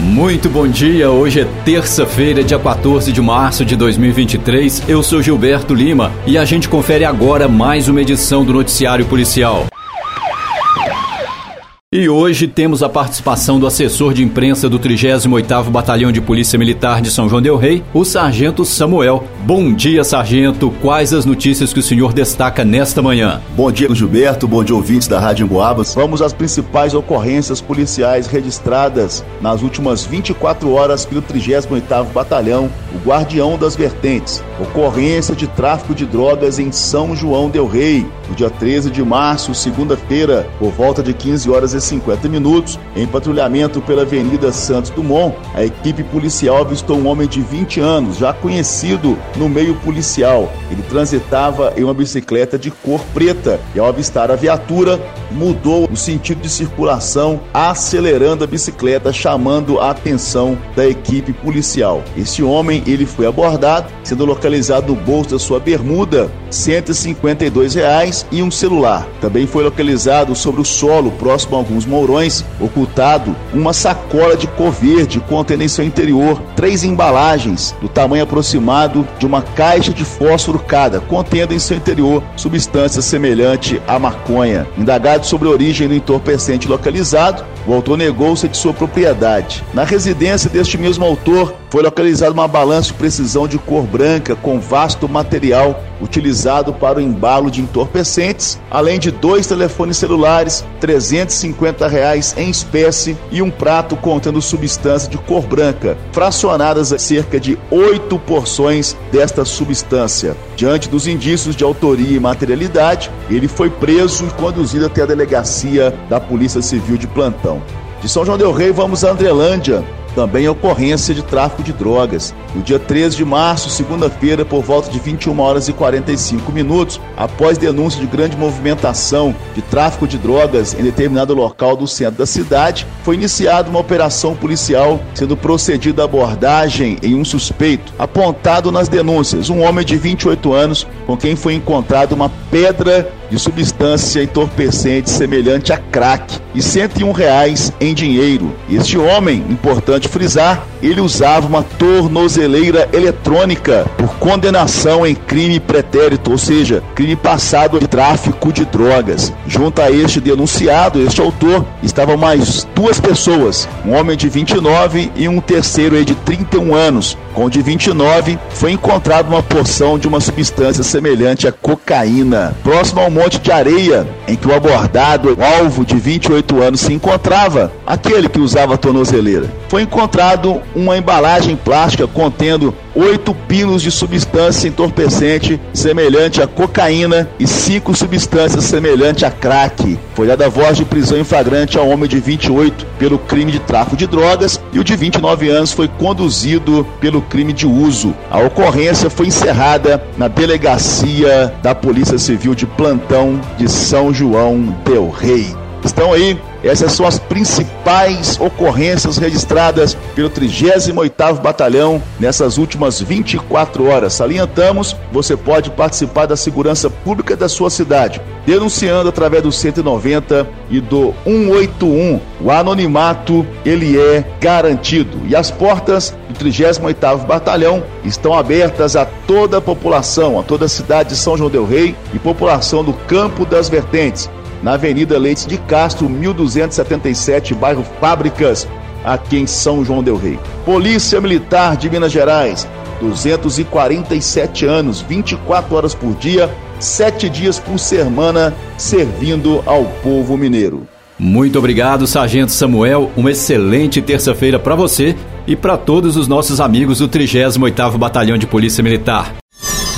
Muito bom dia, hoje é terça-feira, dia 14 de março de 2023. Eu sou Gilberto Lima e a gente confere agora mais uma edição do Noticiário Policial. E hoje temos a participação do assessor de imprensa do 38º Batalhão de Polícia Militar de São João del Rei, o Sargento Samuel. Bom dia, Sargento. Quais as notícias que o senhor destaca nesta manhã? Bom dia, Gilberto. Bom dia, ouvintes da Rádio Emboabas. Vamos às principais ocorrências policiais registradas nas últimas 24 horas pelo 38º Batalhão, o Guardião das Vertentes. Ocorrência de tráfico de drogas em São João del Rei, no dia 13 de março, segunda-feira, por volta de 15 horas e 50 minutos, em patrulhamento pela Avenida Santos Dumont, a equipe policial avistou um homem de 20 anos, já conhecido no meio policial. Ele transitava em uma bicicleta de cor preta e, ao avistar a viatura, mudou o sentido de circulação, acelerando a bicicleta, chamando a atenção da equipe policial. Esse homem ele foi abordado, sendo localizado no bolso da sua bermuda, 152 reais e um celular. Também foi localizado sobre o solo, próximo a alguns mourões, ocultado uma sacola de cor verde contendo em seu interior três embalagens do tamanho aproximado de uma caixa de fósforo cada, contendo em seu interior substância semelhante à maconha. Indagado sobre a origem do entorpecente localizado, o autor negou-se de sua propriedade. Na residência deste mesmo autor, foi localizada uma balança de precisão de cor branca com vasto material utilizado para o embalo de entorpecentes, além de dois telefones celulares, 350 reais em espécie e um prato contendo substância de cor branca, fracionadas a cerca de oito porções desta substância. Diante dos indícios de autoria e materialidade, ele foi preso e conduzido até a delegacia da Polícia Civil de plantão. De São João del Rei, vamos a Andrelândia, também ocorrência de tráfico de drogas. No dia 13 de março, segunda-feira, por volta de 21 horas e 45 minutos, após denúncia de grande movimentação de tráfico de drogas em determinado local do centro da cidade, foi iniciada uma operação policial, sendo procedida a abordagem em um suspeito, apontado nas denúncias, um homem de 28 anos, com quem foi encontrada uma pedra de substância entorpecente semelhante a crack e 101 reais em dinheiro. Este homem, importante frisar, ele usava uma tornozeleira eletrônica por condenação em crime pretérito, ou seja, crime passado de tráfico de drogas. Junto a este denunciado, este autor, estavam mais duas pessoas, um homem de 29 e um terceiro de 31 anos. Com o de 29, foi encontrada uma porção de uma substância semelhante a cocaína, próximo ao monte de areia em que o abordado, o alvo de 28 anos, se encontrava, aquele que usava a tornozeleira. Foi encontrado uma embalagem plástica contendo oito pinos de substância entorpecente semelhante a cocaína e cinco substâncias semelhantes a crack. Foi dada voz de prisão em flagrante ao homem de 28 pelo crime de tráfico de drogas e o de 29 anos foi conduzido pelo crime de uso. A ocorrência foi encerrada na delegacia da Polícia Civil de Plantão de São João del Rei. Estão aí essas são as principais ocorrências registradas pelo 38º Batalhão nessas últimas 24 horas. Salientamos, você pode participar da segurança pública da sua cidade, denunciando através do 190 e do 181. O anonimato, ele é garantido. E as portas do 38º Batalhão estão abertas a toda a população, a toda a cidade de São João del Rei e população do Campo das Vertentes na Avenida Leite de Castro, 1277, bairro Fábricas, aqui em São João del Rei. Polícia Militar de Minas Gerais, 247 anos, 24 horas por dia, 7 dias por semana, servindo ao povo mineiro. Muito obrigado, Sargento Samuel. Uma excelente terça-feira para você e para todos os nossos amigos do 38º Batalhão de Polícia Militar.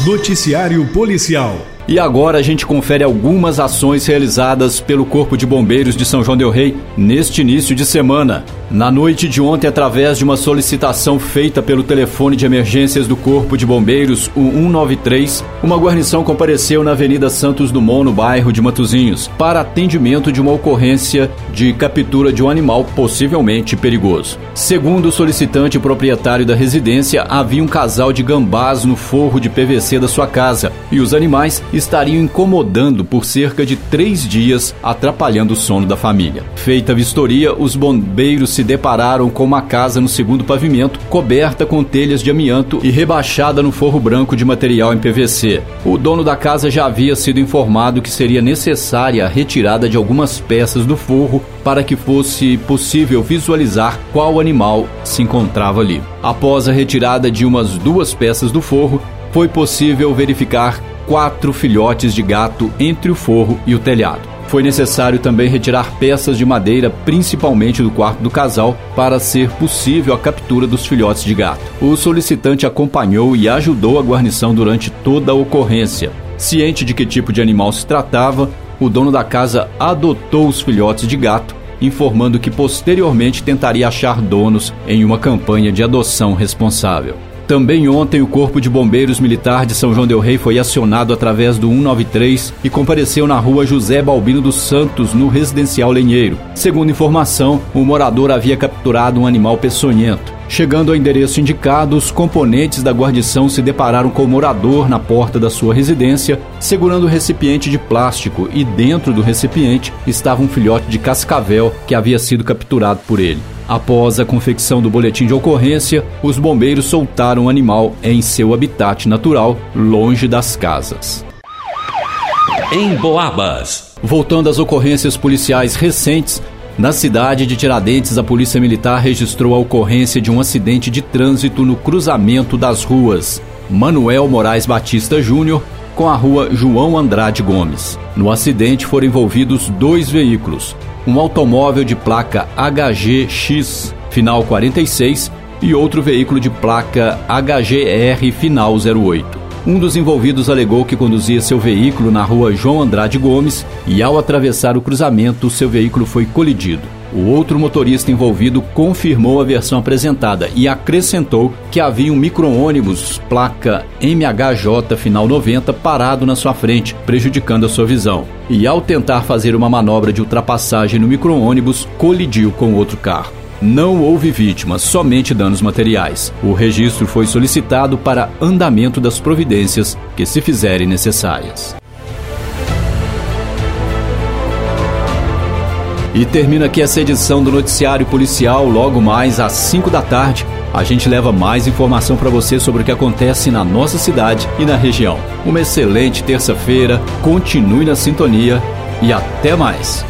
Noticiário Policial. E agora a gente confere algumas ações realizadas pelo Corpo de Bombeiros de São João Del Rei neste início de semana. Na noite de ontem, através de uma solicitação feita pelo telefone de emergências do Corpo de Bombeiros, o 193, uma guarnição compareceu na Avenida Santos Dumont, no bairro de Matozinhos, para atendimento de uma ocorrência de captura de um animal possivelmente perigoso. Segundo o solicitante proprietário da residência, havia um casal de gambás no forro de PVC da sua casa e os animais estariam incomodando por cerca de três dias, atrapalhando o sono da família. Feita a vistoria, os bombeiros se depararam com uma casa no segundo pavimento, coberta com telhas de amianto e rebaixada no forro branco de material em PVC. O dono da casa já havia sido informado que seria necessária a retirada de algumas peças do forro para que fosse possível visualizar qual animal se encontrava ali. Após a retirada de umas duas peças do forro, foi possível verificar quatro filhotes de gato entre o forro e o telhado. Foi necessário também retirar peças de madeira, principalmente do quarto do casal, para ser possível a captura dos filhotes de gato. O solicitante acompanhou e ajudou a guarnição durante toda a ocorrência. Ciente de que tipo de animal se tratava, o dono da casa adotou os filhotes de gato, informando que posteriormente tentaria achar donos em uma campanha de adoção responsável. Também ontem, o Corpo de Bombeiros Militar de São João Del Rei foi acionado através do 193 e compareceu na rua José Balbino dos Santos, no residencial Lenheiro. Segundo informação, o morador havia capturado um animal peçonhento. Chegando ao endereço indicado, os componentes da guarnição se depararam com o morador na porta da sua residência, segurando um recipiente de plástico, e dentro do recipiente estava um filhote de cascavel que havia sido capturado por ele. Após a confecção do boletim de ocorrência, os bombeiros soltaram o animal em seu habitat natural, longe das casas. Em Boabas. Voltando às ocorrências policiais recentes, na cidade de Tiradentes, a Polícia Militar registrou a ocorrência de um acidente de trânsito no cruzamento das ruas Manuel Moraes Batista Júnior com a rua João Andrade Gomes. No acidente foram envolvidos dois veículos, um automóvel de placa HGX final 46 e outro veículo de placa HGR final 08. Um dos envolvidos alegou que conduzia seu veículo na rua João Andrade Gomes e, ao atravessar o cruzamento, seu veículo foi colidido. O outro motorista envolvido confirmou a versão apresentada e acrescentou que havia um micro-ônibus placa MHJ final 90 parado na sua frente, prejudicando a sua visão. E ao tentar fazer uma manobra de ultrapassagem no micro-ônibus, colidiu com outro carro. Não houve vítimas, somente danos materiais. O registro foi solicitado para andamento das providências que se fizerem necessárias. E termina aqui essa edição do Noticiário Policial. Logo mais às 5 da tarde, a gente leva mais informação para você sobre o que acontece na nossa cidade e na região. Uma excelente terça-feira, continue na sintonia e até mais.